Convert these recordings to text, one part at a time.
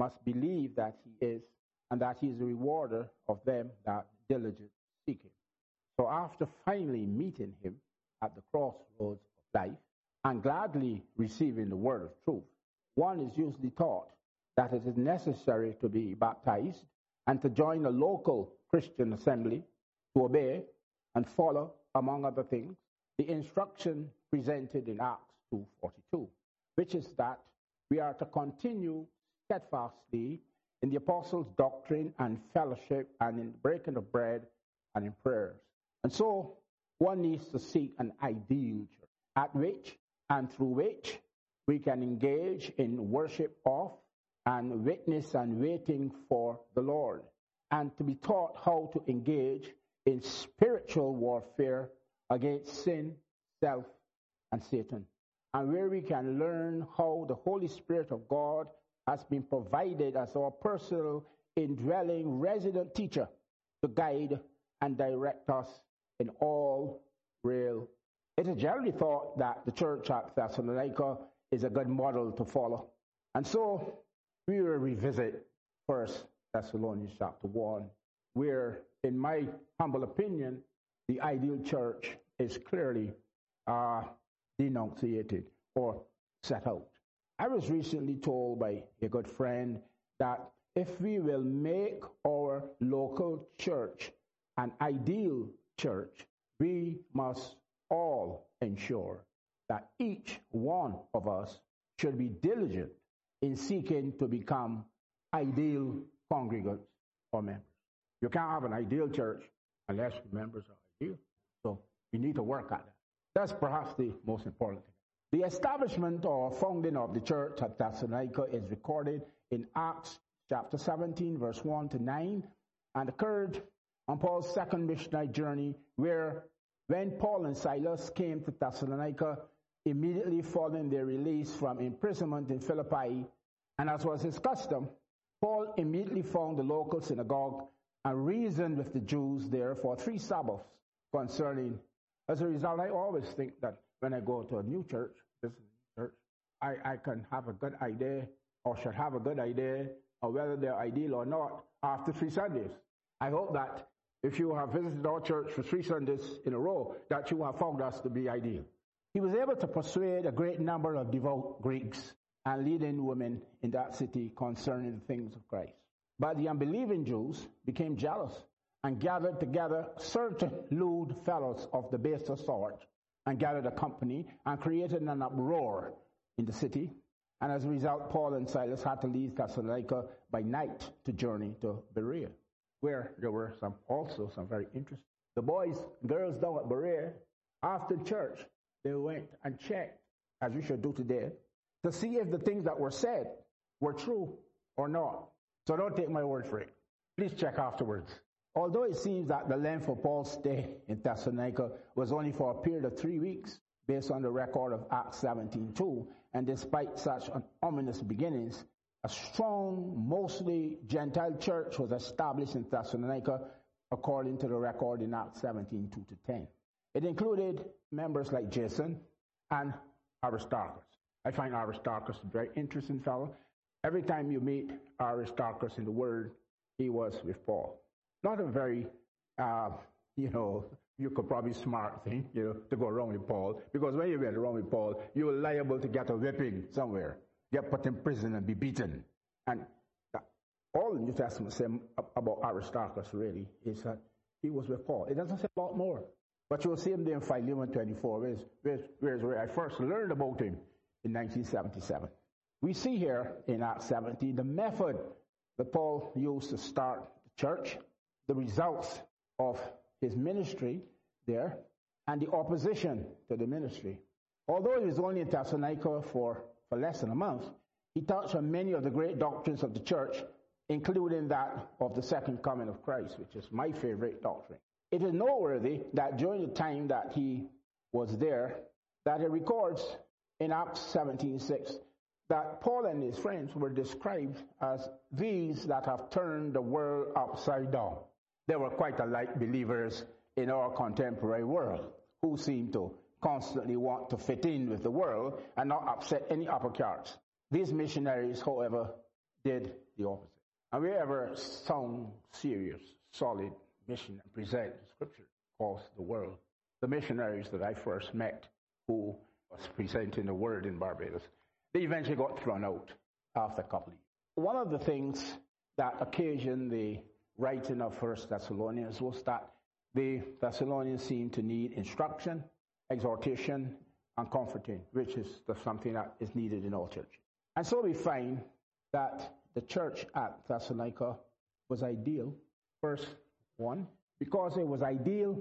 must believe that he is, and that he is the rewarder of them that diligently seek him. So after finally meeting him at the crossroads of life and gladly receiving the word of truth, one is usually taught that it is necessary to be baptized and to join a local Christian assembly to obey and follow, among other things, the instruction presented in Acts 2.42, which is that we are to continue steadfastly in the apostles' doctrine and fellowship and in the breaking of bread and in prayers. And so one needs to seek an ideal church at which and through which we can engage in worship of and witness and waiting for the Lord, and to be taught how to engage in spiritual warfare against sin, self, and Satan, and where we can learn how the Holy Spirit of God has been provided as our personal indwelling resident teacher to guide and direct us in all real. It is generally thought that the church at Thessalonica is a good model to follow. And so we will revisit First Thessalonians chapter 1, where, in my humble opinion, the ideal church is clearly uh, denunciated or set out. I was recently told by a good friend that if we will make our local church an ideal church, we must all ensure that each one of us should be diligent in seeking to become ideal congregants or members. You can't have an ideal church unless members are ideal. So you need to work at that. That's perhaps the most important thing. The establishment or founding of the church at Thessalonica is recorded in Acts chapter 17, verse 1 to 9, and occurred on Paul's second missionary journey, where when Paul and Silas came to Thessalonica, immediately following their release from imprisonment in Philippi, and as was his custom, Paul immediately found the local synagogue and reasoned with the Jews there for three Sabbaths concerning. As a result, I always think that when I go to a new church, this church, I, I can have a good idea or should have a good idea of whether they're ideal or not after three Sundays. I hope that if you have visited our church for three Sundays in a row, that you have found us to be ideal. He was able to persuade a great number of devout Greeks and leading women in that city concerning the things of Christ. But the unbelieving Jews became jealous and gathered together certain lewd fellows of the baser sort and gathered a company and created an uproar in the city. And as a result, Paul and Silas had to leave Thessalonica by night to journey to Berea, where there were some also some very interesting. The boys girls down at Berea, after church, they went and checked, as we should do today, to see if the things that were said were true or not. So don't take my word for it. Please check afterwards. Although it seems that the length of Paul's stay in Thessalonica was only for a period of three weeks, based on the record of Acts 17:2, and despite such ominous beginnings, a strong, mostly Gentile church was established in Thessalonica according to the record in Acts 17:2 to 10. It included members like Jason and Aristarchus. I find Aristarchus a very interesting fellow. Every time you meet Aristarchus in the Word, he was with Paul. Not a very, uh, you know, you could probably smart thing, you know, to go wrong with Paul, because when you went wrong with Paul, you were liable to get a whipping somewhere, get put in prison and be beaten. And all the New Testament says about Aristarchus really is that he was with Paul. It doesn't say a lot more. But you'll see him there in Philemon 24, where's, where's, where's where I first learned about him in 1977. We see here in Acts 17 the method that Paul used to start the church, the results of his ministry there, and the opposition to the ministry. Although he was only in Thessalonica for, for less than a month, he touched on many of the great doctrines of the church, including that of the second coming of Christ, which is my favorite doctrine. It is noteworthy that during the time that he was there, that he records in Acts 17:6 that Paul and his friends were described as these that have turned the world upside down. They were quite alike believers in our contemporary world who seem to constantly want to fit in with the world and not upset any apple carts. These missionaries, however, did the opposite. And we ever sound serious, solid mission and present scripture across the world. The missionaries that I first met who was presenting the word in Barbados, they eventually got thrown out after a couple of years. One of the things that occasioned the writing of First Thessalonians was that the Thessalonians seemed to need instruction, exhortation, and comforting, which is something that is needed in all churches. And so we find that the church at Thessalonica was ideal, first 1, because it was ideal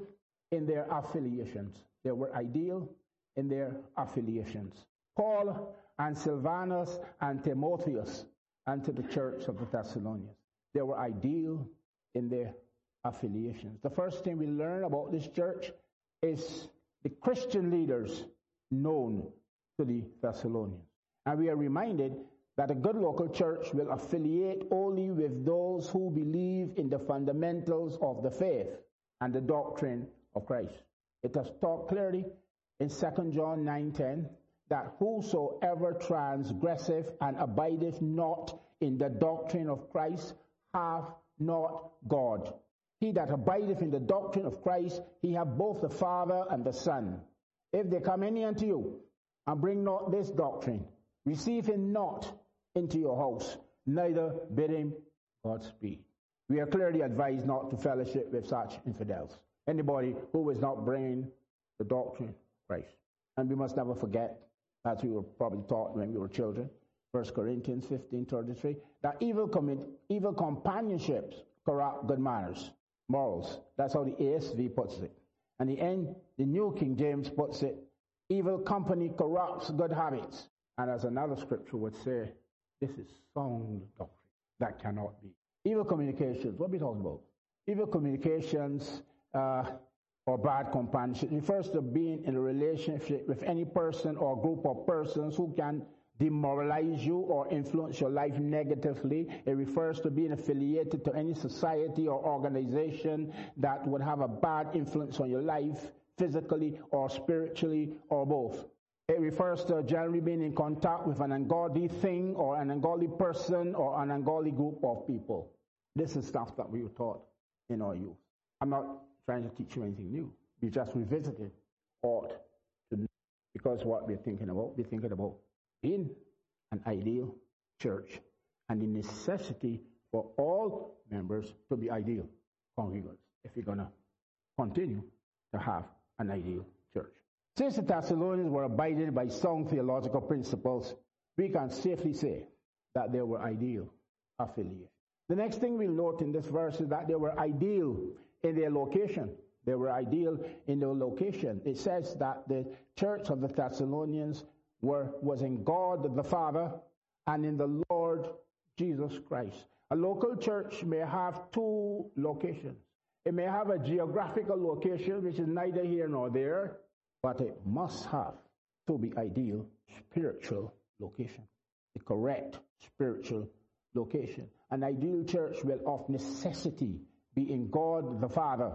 in their affiliations. They were ideal in their affiliations. Paul and Silvanus and Timotheus and to the church of the Thessalonians. They were ideal in their affiliations. The first thing we learn about this church is the Christian leaders known to the Thessalonians. And we are reminded that a good local church will affiliate only with those who believe in the fundamentals of the faith and the doctrine of Christ. It has taught clearly in 2 John 9:10 that whosoever transgresseth and abideth not in the doctrine of Christ hath not God. He that abideth in the doctrine of Christ, he hath both the Father and the Son. If they come any unto you and bring not this doctrine, receive him not into your house, neither bid him Godspeed. We are clearly advised not to fellowship with such infidels. Anybody who is not bringing the doctrine of Christ. And we must never forget, as we were probably taught when we were children, 1 Corinthians 15 33, that evil, com- evil companionships corrupt good manners, morals. That's how the ASV puts it. And the end, the New King James puts it, evil company corrupts good habits. And as another scripture would say, this is sound doctrine. That cannot be. Evil communications, what are we talking about? Evil communications uh, or bad companionship refers to being in a relationship with any person or group of persons who can demoralize you or influence your life negatively. It refers to being affiliated to any society or organization that would have a bad influence on your life, physically or spiritually or both. It refers to generally being in contact with an ungodly thing or an ungodly person or an ungodly group of people. This is stuff that we were taught in our youth. I'm not trying to teach you anything new. We just revisited ought to know because what we're thinking about, we're thinking about in an ideal church and the necessity for all members to be ideal congregants if we're going to continue to have an ideal church. Since the Thessalonians were abided by sound theological principles, we can safely say that they were ideal affiliates. The next thing we'll note in this verse is that they were ideal in their location. They were ideal in their location. It says that the church of the Thessalonians were, was in God the Father and in the Lord Jesus Christ. A local church may have two locations. It may have a geographical location, which is neither here nor there, but it must have, to be ideal, spiritual location. The correct spiritual location. An ideal church will of necessity be in God the Father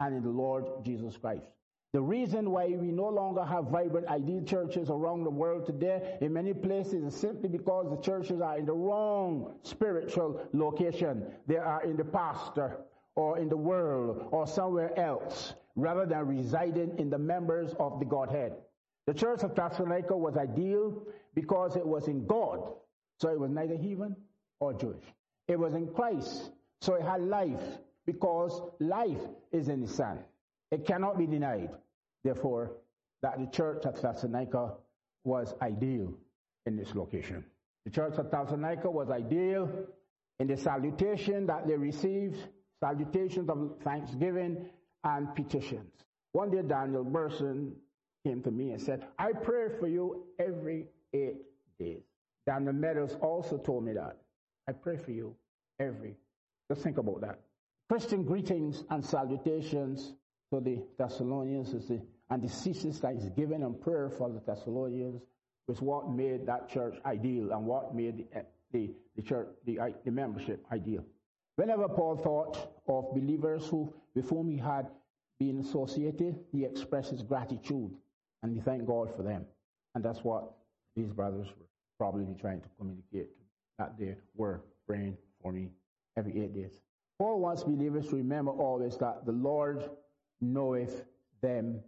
and in the Lord Jesus Christ. The reason why we no longer have vibrant ideal churches around the world today in many places is simply because the churches are in the wrong spiritual location. They are in the pastor or in the world or somewhere else rather than residing in the members of the Godhead. The church of Thessalonica was ideal because it was in God. So it was neither heathen or Jewish. It was in Christ. So it had life because life is in the Son. It cannot be denied therefore, that the church at Thessalonica was ideal in this location. The church at Thessalonica was ideal in the salutation that they received, salutations of thanksgiving and petitions. One day, Daniel Burson came to me and said, I pray for you every eight days. Daniel Meadows also told me that. I pray for you every. Just think about that. Christian greetings and salutations to the Thessalonians is the and the ceaseless thanksgiving and prayer for the Thessalonians was what made that church ideal and what made the, the, the church, the, the membership ideal. Whenever Paul thought of believers who, with whom he had been associated, he expressed his gratitude and he thanked God for them. And that's what these brothers were probably trying to communicate. that they were praying for me every eight days. Paul wants believers to remember always that the Lord knoweth them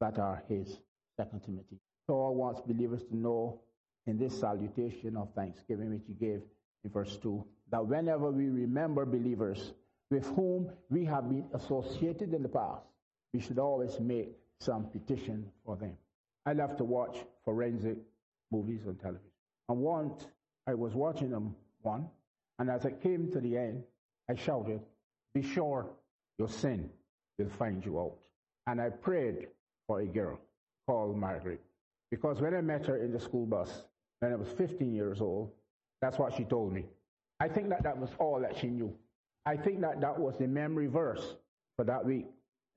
that are his. Second Timothy. Paul wants believers to know in this salutation of thanksgiving which he gave in verse 2 that whenever we remember believers with whom we have been associated in the past, we should always make some petition for them. I love to watch forensic movies on television. And once I was watching them one, and as I came to the end, I shouted, Be sure your sin will find you out. And I prayed for a girl called Margaret. Because when I met her in the school bus, when I was 15 years old, that's what she told me. I think that that was all that she knew. I think that that was the memory verse for that week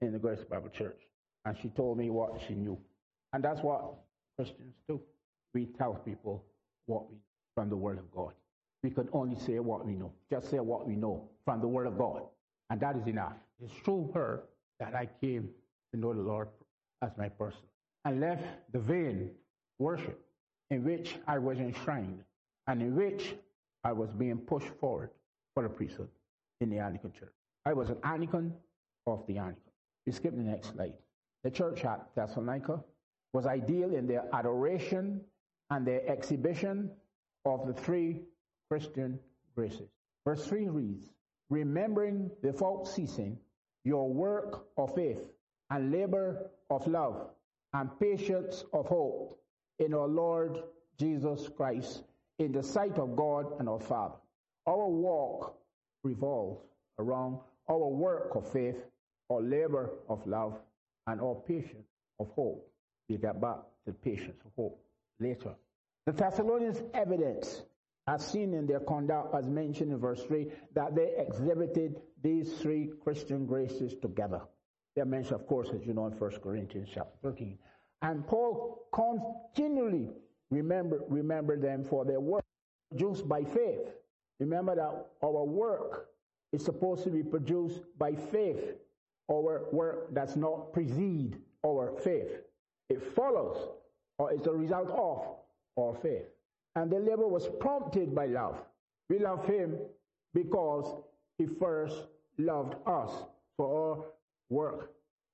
in the Grace Bible Church. And she told me what she knew. And that's what Christians do. We tell people what we know from the Word of God. We can only say what we know. Just say what we know from the Word of God. And that is enough. It's through her that I came to know the Lord as my person. I left the vain worship in which I was enshrined and in which I was being pushed forward for the priesthood in the Anglican church. I was an Anglican of the Anglican. We skip the next slide. The church at Thessalonica was ideal in their adoration and their exhibition of the three Christian graces. Verse 3 reads, Remembering without ceasing your work of faith and labor of love and patience of hope in our Lord Jesus Christ in the sight of God and our Father. Our walk revolves around our work of faith, our labor of love, and our patience of hope. We'll get back to patience of hope later. The Thessalonians' evidence, as seen in their conduct, as mentioned in verse 3, that they exhibited these three Christian graces together. They're mentioned, of course, as you know, in 1 Corinthians chapter 13. And Paul continually remember, remember them for their work produced by faith. Remember that our work is supposed to be produced by faith. Our work does not precede our faith. It follows or is a result of our faith. And the labor was prompted by love. We love him because he first loved us. For our uh, work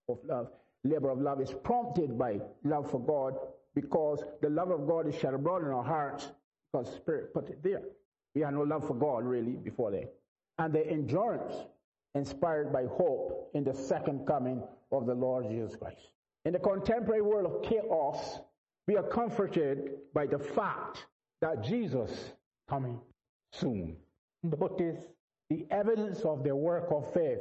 of love, labor of love is prompted by love for God because the love of God is shed abroad in our hearts because Spirit put it there. We had no love for God really before that. And the endurance inspired by hope in the second coming of the Lord Jesus Christ. In the contemporary world of chaos, we are comforted by the fact that Jesus coming soon. Notice the evidence of the work of faith,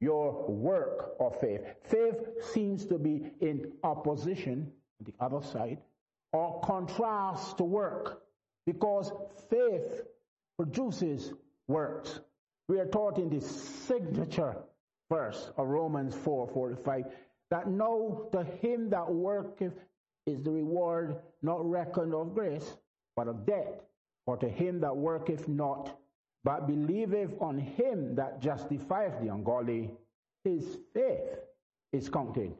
your work of faith. Faith seems to be in opposition, the other side, or contrast to work, because faith produces works. We are taught in the signature verse of Romans 4 45 that no to him that worketh is the reward not reckoned of grace, but of debt. For to him that worketh not, but believeth on him that justifieth the ungodly, his faith is counted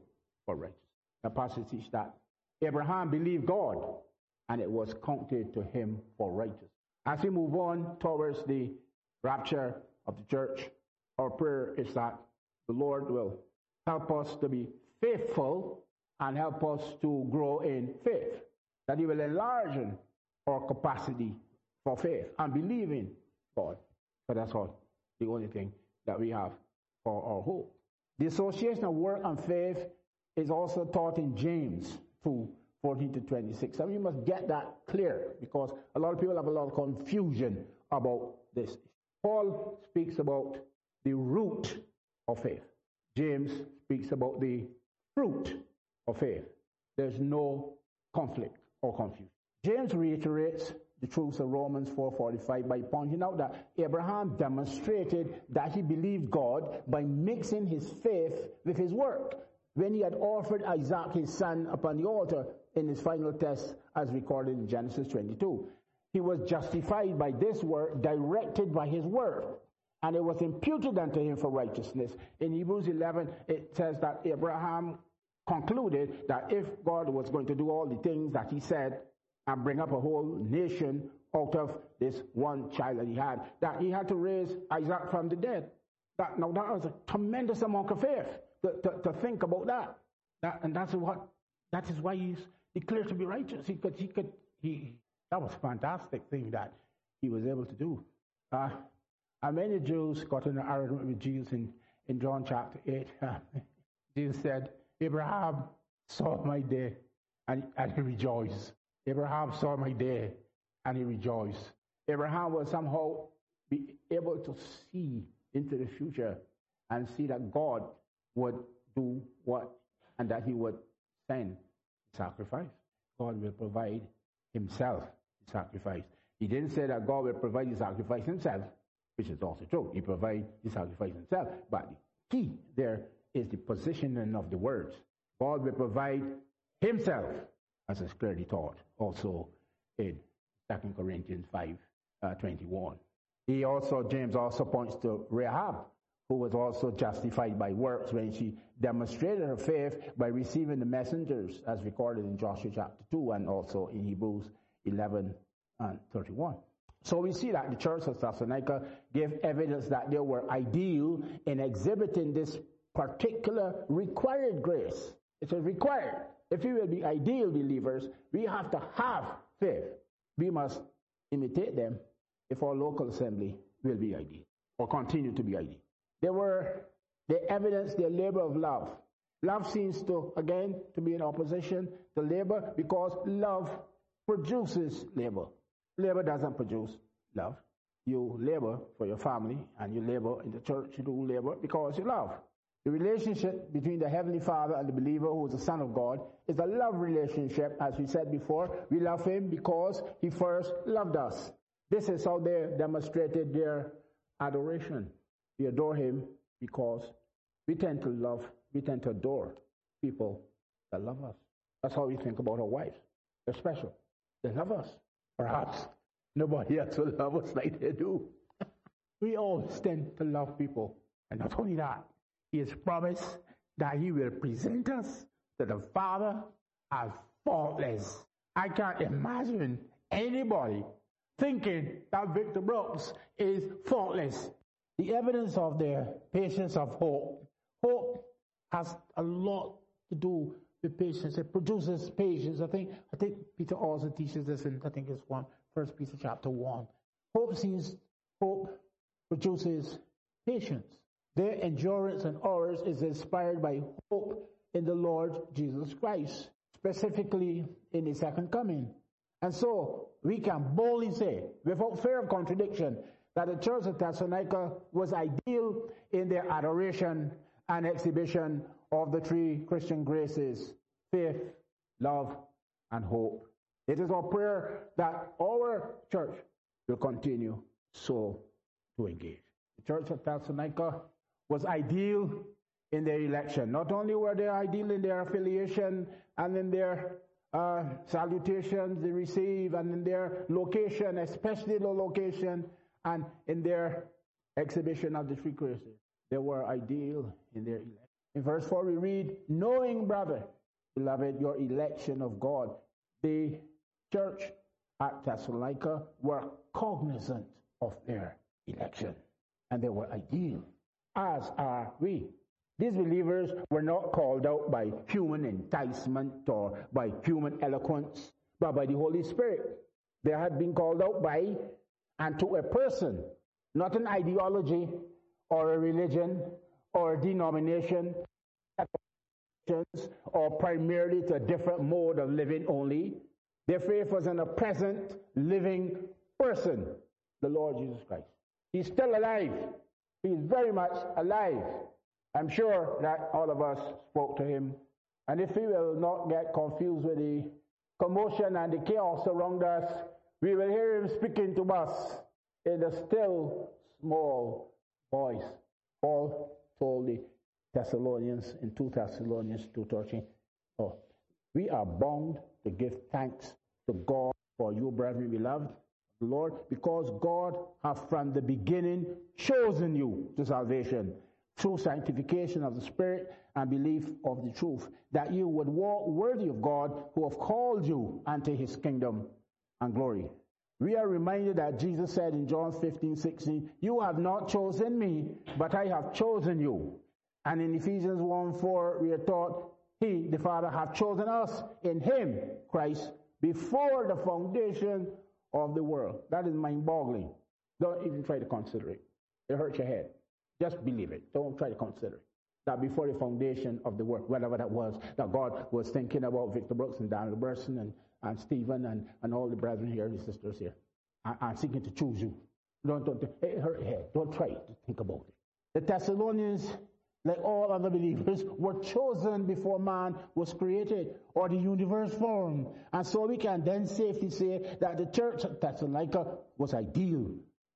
for righteousness. The passage teaches that Abraham believed God, and it was counted to him for righteousness. As we move on towards the rapture of the church, our prayer is that the Lord will help us to be faithful and help us to grow in faith. That He will enlarge our capacity for faith and believing God. But that's all, the only thing that we have for our hope. The association of work and faith is also taught in James 2 14 to 26. So you must get that clear because a lot of people have a lot of confusion about this. Paul speaks about the root of faith. James speaks about the fruit of faith. There's no conflict or confusion. James reiterates the truths of Romans 4:45 by pointing out that Abraham demonstrated that he believed God by mixing his faith with his work. When he had offered Isaac his son upon the altar in his final test as recorded in Genesis 22. He was justified by this work, directed by his word and it was imputed unto him for righteousness. In Hebrews 11, it says that Abraham concluded that if God was going to do all the things that he said and bring up a whole nation out of this one child that he had, that he had to raise Isaac from the dead. That, now that was a tremendous amount of faith to, to, to think about that. that. And that's what, that is why he's declared to be righteous. He could, he could, he, that was a fantastic thing that he was able to do. Uh, and many Jews got in an argument with Jesus in, in John chapter 8. Jesus said, Abraham saw my day and, and he rejoiced. Abraham saw my day and he rejoiced. Abraham was somehow be able to see into the future and see that God would do what and that he would send sacrifice. God will provide himself sacrifice. He didn't say that God will provide the sacrifice himself, which is also true. He provides the sacrifice himself. But the key there is the positioning of the words. God will provide himself, as is clearly taught also in 2 Corinthians 5 uh, 21. He also, James also points to Rahab, who was also justified by works when she demonstrated her faith by receiving the messengers, as recorded in Joshua chapter 2 and also in Hebrews 11 and 31. So we see that the church of Thessalonica gave evidence that they were ideal in exhibiting this particular required grace. It is a required. If we will be ideal believers, we have to have faith. We must imitate them if our local assembly will be ideal or continue to be ideal. They were the evidence, their labor of love. Love seems to, again, to be in opposition to labor because love produces labor. Labor doesn't produce love. You labor for your family and you labor in the church. You do labor because you love. The relationship between the Heavenly Father and the believer who is the Son of God is a love relationship. As we said before, we love Him because He first loved us. This is how they demonstrated their adoration. We adore Him because we tend to love, we tend to adore people that love us. That's how we think about our wives. They're special. They love us. Perhaps nobody else will love us like they do. we all tend to love people. And not only that, He has promised that He will present us to the Father as faultless. I can't imagine anybody thinking that Victor Brooks is faultless. The evidence of their patience of hope. Hope has a lot to do with patience. It produces patience. I think I think Peter also teaches this in I think it's one first Peter chapter one. Hope sees hope produces patience. Their endurance and ours is inspired by hope in the Lord Jesus Christ, specifically in his second coming. And so we can boldly say, without fear of contradiction, that the church of Thessalonica was ideal in their adoration and exhibition of the three Christian graces faith, love, and hope. It is our prayer that our church will continue so to engage. The church of Thessalonica was ideal in their election. Not only were they ideal in their affiliation and in their uh, salutations they receive and in their location, especially the location and in their exhibition of the three. They were ideal in their election. In verse 4, we read, Knowing, brother, beloved, your election of God. The church at Thessalonica were cognizant of their election, and they were ideal, as are we. These believers were not called out by human enticement or by human eloquence, but by the Holy Spirit. They had been called out by and to a person, not an ideology or a religion or a denomination or primarily to a different mode of living only. Their faith was in a present living person, the Lord Jesus Christ. He's still alive. He's very much alive. I'm sure that all of us spoke to him. And if we will not get confused with the commotion and the chaos around us, we will hear him speaking to us in a still small voice. Paul told the Thessalonians in 2 Thessalonians 2.13, oh, we are bound to give thanks to God for you, brethren beloved, Lord, because God has from the beginning chosen you to salvation through sanctification of the Spirit and belief of the truth, that you would walk worthy of God who have called you unto his kingdom and glory. We are reminded that Jesus said in John 15, 16, You have not chosen me, but I have chosen you. And in Ephesians 1, 4, we are taught, He, the Father, have chosen us in Him, Christ, before the foundation of the world. That is mind boggling. Don't even try to consider it. It hurts your head. Just believe it. Don't try to consider it. That before the foundation of the world, whatever that was, that God was thinking about Victor Brooks and Daniel Burson and and Stephen and, and all the brethren here, the sisters here, are, are seeking to choose you. Don't, don't, it hurt your head. Don't try to think about it. The Thessalonians, like all other believers, were chosen before man was created or the universe formed. And so we can then safely say that the church at Thessalonica was ideal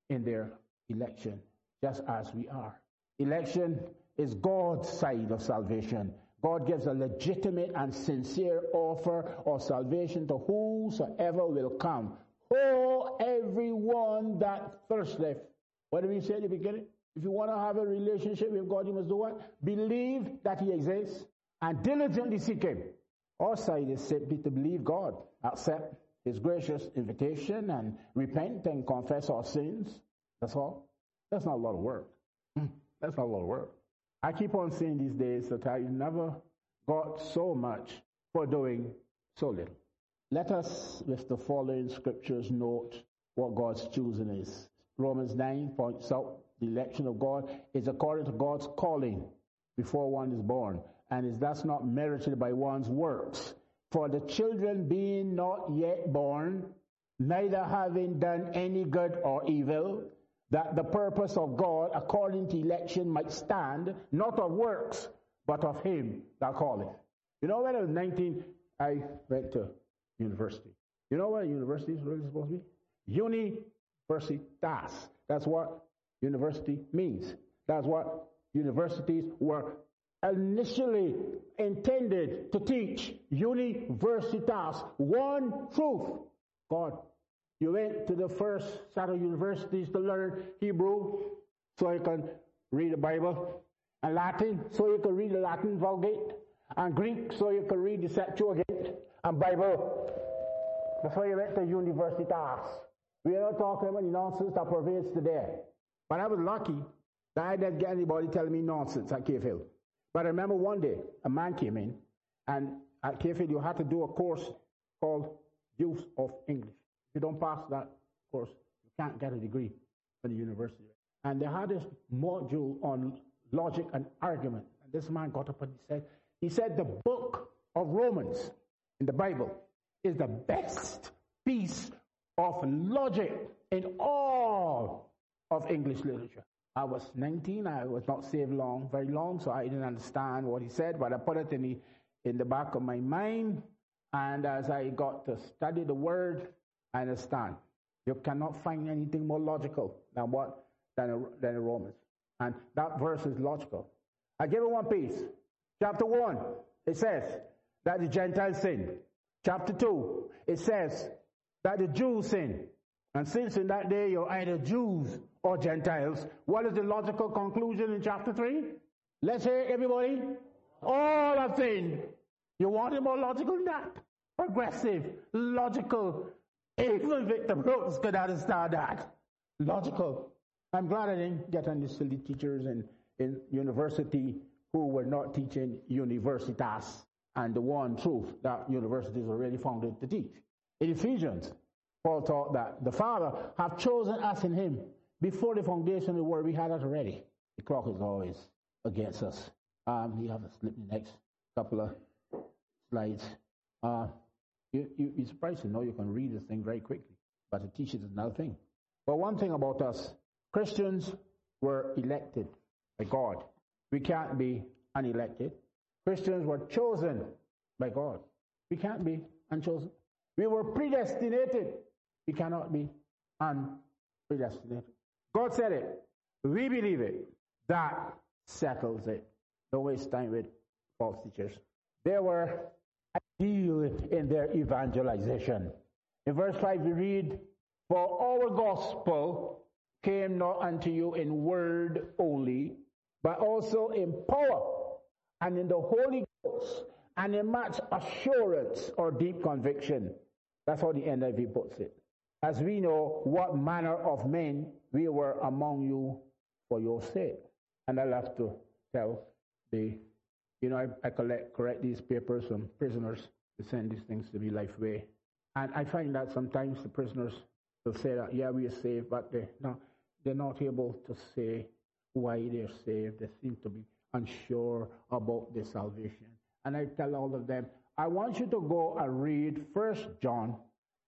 in their election, just as we are. Election is God's side of salvation. God gives a legitimate and sincere offer of salvation to whosoever will come. Oh, everyone that thirsteth. What did we say at the beginning? If you want to have a relationship with God, you must do what? Believe that He exists and diligently seek Him. Our side is simply to believe God, accept His gracious invitation, and repent and confess our sins. That's all. That's not a lot of work. Hmm. That's not a lot of work. I keep on saying these days that I never got so much for doing so little. Let us, with the following scriptures, note what God's choosing is. Romans 9 points out the election of God is according to God's calling before one is born, and is thus not merited by one's works. For the children being not yet born, neither having done any good or evil, that the purpose of God according to election might stand, not of works, but of him that calleth. You know, when I was 19, I went to university. You know what a university is really supposed to be? Universitas. That's what university means. That's what universities were initially intended to teach. Universitas. One truth. God you went to the first set of universities to learn Hebrew so you can read the Bible, and Latin so you can read the Latin Vulgate, and Greek so you can read the Septuagint, and Bible. Before you went to universitas. We are not talking about the nonsense that pervades today. But I was lucky that I didn't get anybody telling me nonsense at Hill. But I remember one day a man came in, and at Hill you had to do a course called Use of English. If you don't pass that course, you can't get a degree from the university. And they had this module on logic and argument. And this man got up and he said, he said the book of Romans in the Bible is the best piece of logic in all of English literature. I was 19. I was not saved long, very long, so I didn't understand what he said, but I put it in the, in the back of my mind. And as I got to study the word, I understand. You cannot find anything more logical than what than, a, than a Romans. And that verse is logical. I give it one piece. Chapter 1, it says that the Gentiles sin. Chapter 2, it says that the Jews sin. And since in that day you're either Jews or Gentiles, what is the logical conclusion in chapter 3? Let's hear everybody. All have sinned. You want it more logical than that? Progressive, logical, even Victor Brooks could understand that. Logical. I'm glad I didn't get any silly teachers in, in university who were not teaching universitas and the one truth that universities were really founded to teach. In Ephesians, Paul taught that the Father have chosen us in him before the foundation of the world. We had that already. The clock is always against us. Um, you have to slip the next couple of slides. Uh, you, you, you're surprised to know you can read this thing very quickly, but to teach it is another thing. But one thing about us, Christians were elected by God. We can't be unelected. Christians were chosen by God. We can't be unchosen. We were predestinated. We cannot be unpredestinated. God said it. We believe it. That settles it. Don't waste time with false teachers. They were deal in their evangelization. In verse 5, we read, For our gospel came not unto you in word only, but also in power and in the Holy Ghost and in much assurance or deep conviction. That's how the NIV puts it. As we know what manner of men we were among you for your sake. And I'll have to tell the, you know, I, I collect, correct these papers from prisoners to send these things to me Lifeway. And I find that sometimes the prisoners will say that, yeah, we are saved, but they're not, they're not able to say why they're saved. They seem to be unsure about their salvation. And I tell all of them, I want you to go and read First John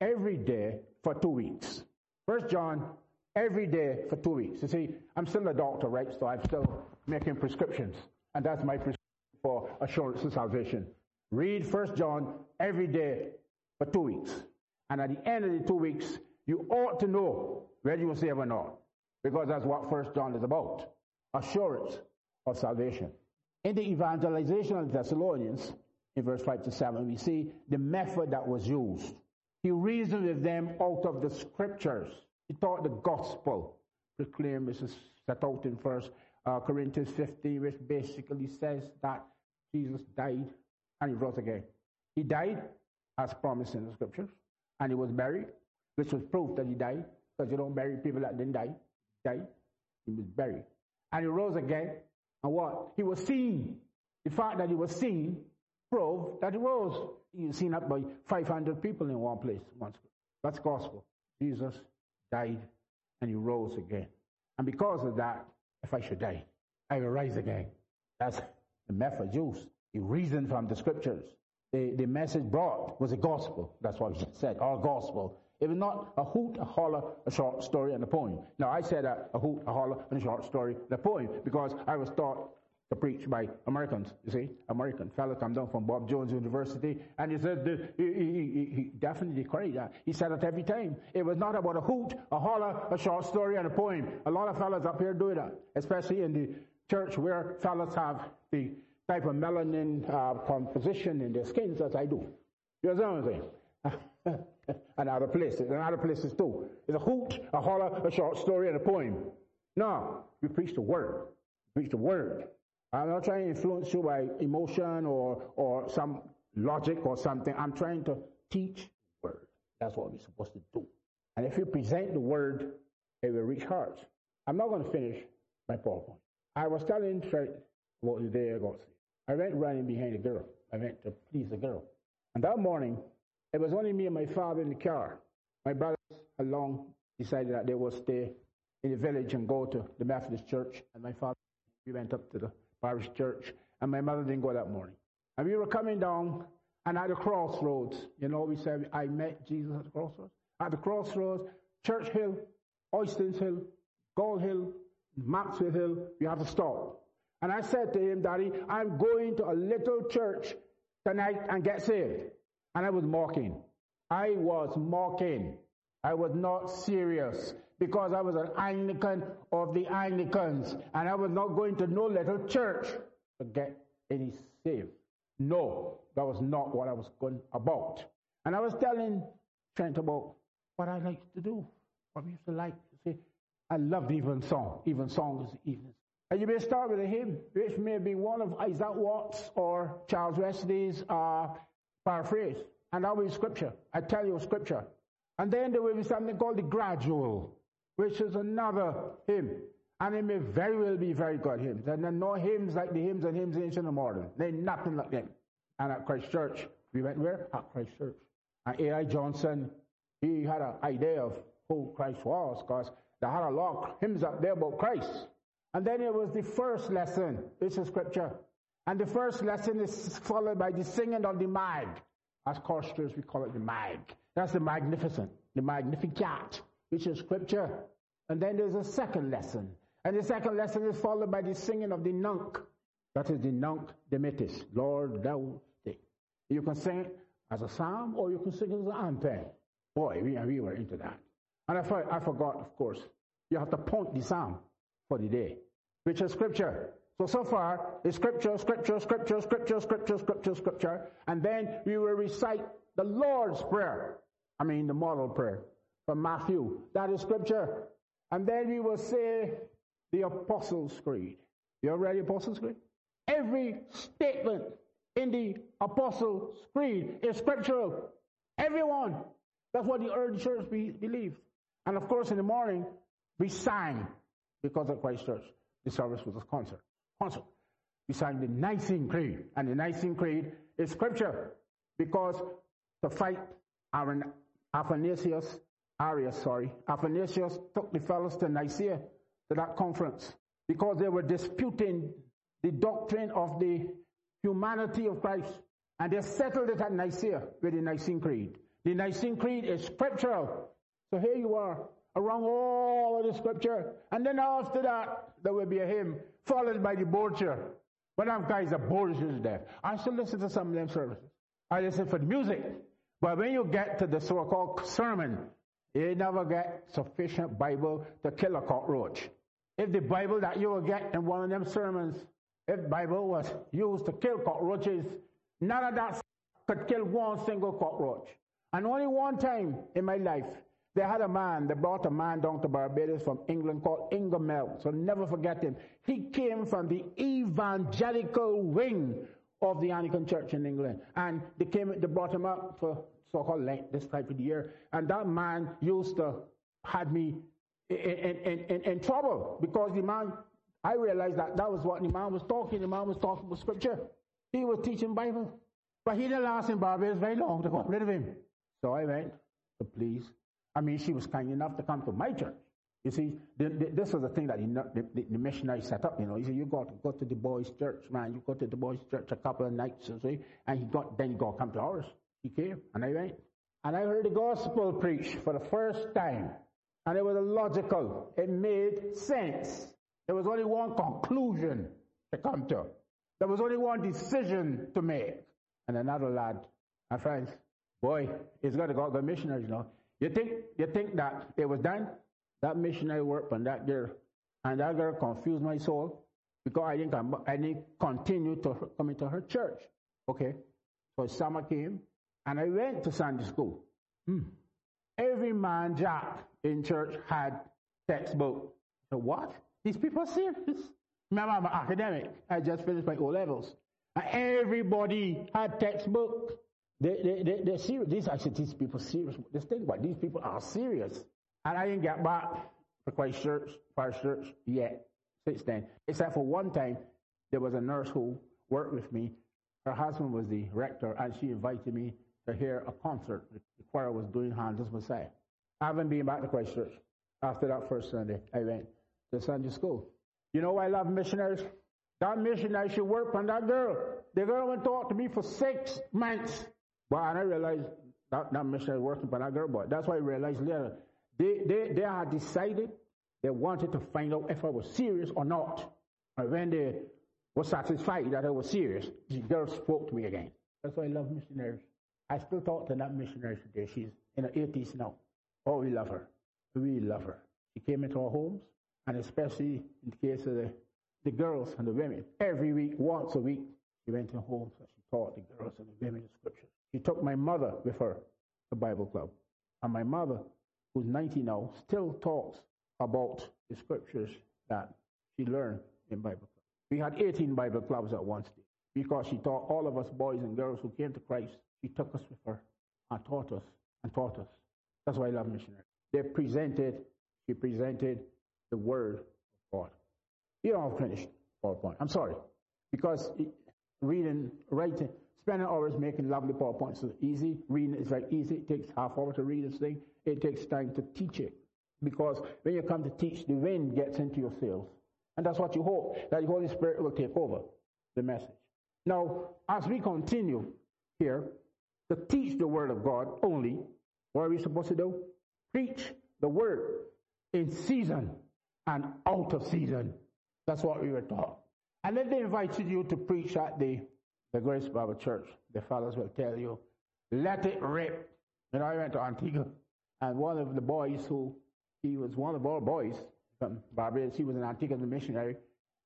every day for two weeks. First John every day for two weeks. You see, I'm still a doctor, right? So I'm still making prescriptions. And that's my prescription for assurance of salvation. Read First John every day for two weeks. And at the end of the two weeks, you ought to know whether you will save or not. Because that's what First John is about. Assurance of salvation. In the evangelization of the Thessalonians, in verse 5 to 7, we see the method that was used. He reasoned with them out of the scriptures. He taught the gospel. Proclaimed, this is set out in First uh, Corinthians 15, which basically says that Jesus died and he rose again. He died as promised in the scriptures, and he was buried, which was proof that he died, because you don't bury people that didn't die. He died. He was buried. And he rose again. And what? He was seen. The fact that he was seen proved that he rose. He seen up by 500 people in one place. Once. That's gospel. Jesus died and he rose again. And because of that, if I should die, I will rise again. That's the method used. He reasoned from the scriptures. The, the message brought was a gospel. That's what he said, our gospel. It was not a hoot, a holler, a short story, and a poem. Now, I said a, a hoot, a holler, and a short story, and a poem, because I was taught to preach by Americans, you see. American fellow come down from Bob Jones University, and he said, the, he, he, he, definitely cried that. He said it every time. It was not about a hoot, a holler, a short story, and a poem. A lot of fellows up here do that, especially in the church where fellows have the type of melanin uh, composition in their skins as I do. You understand what I'm saying? and other places, and other places too. It's a hoot, a holler, a short story, and a poem. No, we preach the word. We preach the word. I'm not trying to influence you by emotion or, or some logic or something. I'm trying to teach the word. That's what we're supposed to do. And if you present the word, it will reach hearts. I'm not going to finish my PowerPoint. I was telling Fred about the day I got saved. I went running behind a girl. I went to please a girl. And that morning, it was only me and my father in the car. My brothers along decided that they would stay in the village and go to the Methodist church. And my father, we went up to the parish church. And my mother didn't go that morning. And we were coming down, and at the crossroads, you know, we said, I met Jesus at the crossroads. At the crossroads, Church Hill, Oistins Hill, Gold Hill, Maxwell Hill, we have to stop. And I said to him, Daddy, I'm going to a little church tonight and get saved. And I was mocking. I was mocking. I was not serious because I was an Anglican of the Anglicans and I was not going to no little church to get any saved. No, that was not what I was going about. And I was telling Trent about what I like to do, what we used to like to say. I loved. Even songs, even. Songs and you may start with a hymn, which may be one of Isaac Watts or Charles Wesley's uh, paraphrase. And will be scripture. I tell you scripture. And then there will be something called the gradual, which is another hymn. And it may very well be very good hymns. And there are no hymns like the hymns and hymns ancient and modern. They're nothing like them. And at Christ Church, we went where? At Christ Church. And A.I. Johnson, he had an idea of who Christ was, because they had a lot of hymns up there about Christ. And then it was the first lesson, which is scripture. And the first lesson is followed by the singing of the mag. As choristers, we call it the mag. That's the magnificent, the magnificat, which is scripture. And then there's a second lesson. And the second lesson is followed by the singing of the nunc. That is the nunc dimittis. Lord, thou stay. You can sing it as a psalm or you can sing it as an anthem. Boy, we, we were into that. And I, I forgot, of course, you have to point the psalm for the day, which is scripture. So, so far, it's scripture, scripture, scripture, scripture, scripture, scripture, scripture. And then we will recite the Lord's Prayer. I mean, the model prayer from Matthew. That is scripture. And then we will say the Apostles' Creed. You ready, Apostles' Creed? Every statement in the Apostles' Creed is scriptural. Everyone. That's what the early church be, believed. And of course, in the morning, we sang because of Christ Church. The service was a concert. Concert. We sang the Nicene Creed. And the Nicene Creed is scripture because to fight Arian, Athanasius, Arius, sorry, Athanasius took the fellows to Nicaea, to that conference, because they were disputing the doctrine of the humanity of Christ. And they settled it at Nicaea with the Nicene Creed. The Nicene Creed is scriptural. So here you are, around all of the scripture. And then after that, there will be a hymn, followed by the Borgia. But them guys are to death. I still listen to some of them services. I listen for the music. But when you get to the so-called sermon, you never get sufficient Bible to kill a cockroach. If the Bible that you will get in one of them sermons, if Bible was used to kill cockroaches, none of that could kill one single cockroach. And only one time in my life, they had a man, they brought a man down to Barbados from England called Ingemel. So never forget him. He came from the evangelical wing of the Anglican Church in England. And they came, they brought him up for so-called Lent this type of year. And that man used to had me in, in, in, in, trouble because the man, I realized that that was what the man was talking. The man was talking about scripture. He was teaching Bible. But he didn't last in Barbados very long to get rid of him. So I went to please. I mean, she was kind enough to come to my church. You see, the, the, this was the thing that the, the, the, missionary set up. You know, he said, "You got to go to the boys' church, man. You go to the boys' church a couple of nights, you see." And he got, then he got to come to ours. Came, and I went, and I heard the gospel preached for the first time, and it was logical. It made sense. There was only one conclusion to come to. There was only one decision to make. And another lad, my friends, boy, he's got to go to missionaries, you know. You think you think that it was done? That missionary work on that girl, and that girl confused my soul because I didn't I didn't continue to come into her church. Okay, so summer came, and I went to Sunday school. Hmm. Every man jack in church had textbook. So what? These people are serious. Remember, I'm an academic. I just finished my O levels. And everybody had textbook. They, they, they, they're serious. These, I said, these people serious. Just think about it. These people are serious. And I didn't get back for Christ Church, Christ Church yet since then. Except for one time, there was a nurse who worked with me. Her husband was the rector, and she invited me to hear a concert. The choir was doing Handel's Messiah. I haven't been back to Christ Church. After that first Sunday, I went to Sunday school. You know why I love missionaries? That missionary should work on that girl. The girl went talk to me for six months. But I realized that, that missionary working for that girl, but That's why I realized later. They, they, they had decided they wanted to find out if I was serious or not. And when they were satisfied that I was serious, the girl spoke to me again. That's why I love missionaries. I still talk to that missionary today. She's in her 80s now. Oh, we love her. We love her. She came into our homes, and especially in the case of the, the girls and the women. Every week, once a week, she went to homes and she taught the girls and the women the scriptures. She took my mother with her to Bible club. And my mother, who's 90 now, still talks about the scriptures that she learned in Bible club. We had 18 Bible clubs at one stage because she taught all of us boys and girls who came to Christ. She took us with her and taught us and taught us. That's why I love missionaries. They presented, she presented the word of God. You know, I've finished PowerPoint. I'm sorry. Because reading, writing, Spending hours making lovely PowerPoints is easy. Reading is very easy. It takes half hour to read this thing. It takes time to teach it. Because when you come to teach, the wind gets into your sails. And that's what you hope, that the Holy Spirit will take over the message. Now, as we continue here to teach the Word of God only, what are we supposed to do? Preach the Word in season and out of season. That's what we were taught. And then they invited you to preach at the the Grace Bible Church, the fathers will tell you, let it rip. You know, I went to Antigua, and one of the boys who, he was one of our boys um, from Barbados, he was an Antigua missionary,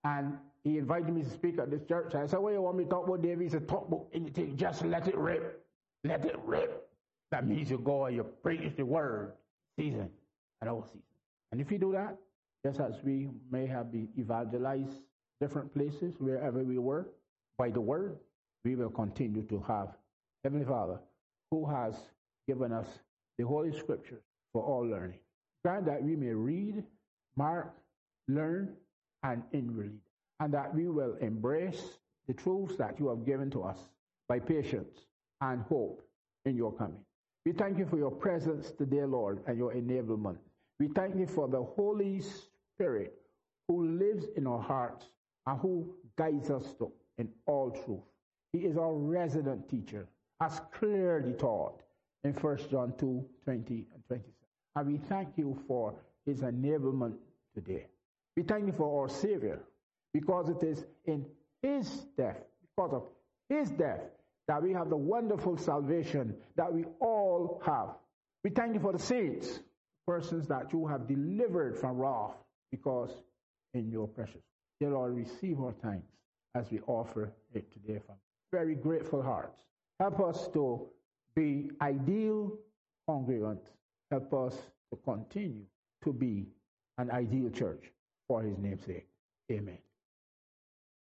and he invited me to speak at this church. I said, what do you want me to talk about, David? He said, talk about anything, just let it rip. Let it rip. That means you go and you preach the word, season and all season. And if you do that, just as we may have been evangelized different places, wherever we were, by the word, we will continue to have Heavenly Father who has given us the Holy Scriptures for all learning. Grant that we may read, mark, learn, and inwardly, and that we will embrace the truths that you have given to us by patience and hope in your coming. We thank you for your presence today, Lord, and your enablement. We thank you for the Holy Spirit who lives in our hearts and who guides us to, in all truth. He is our resident teacher, as clearly taught in 1 John 2 20 and 27. And we thank you for his enablement today. We thank you for our Savior because it is in his death, because of his death, that we have the wonderful salvation that we all have. We thank you for the saints, persons that you have delivered from wrath, because in your precious. Dear Lord, receive our thanks as we offer it today from very grateful hearts. Help us to be ideal congregants. Help us to continue to be an ideal church for his name's sake. Amen.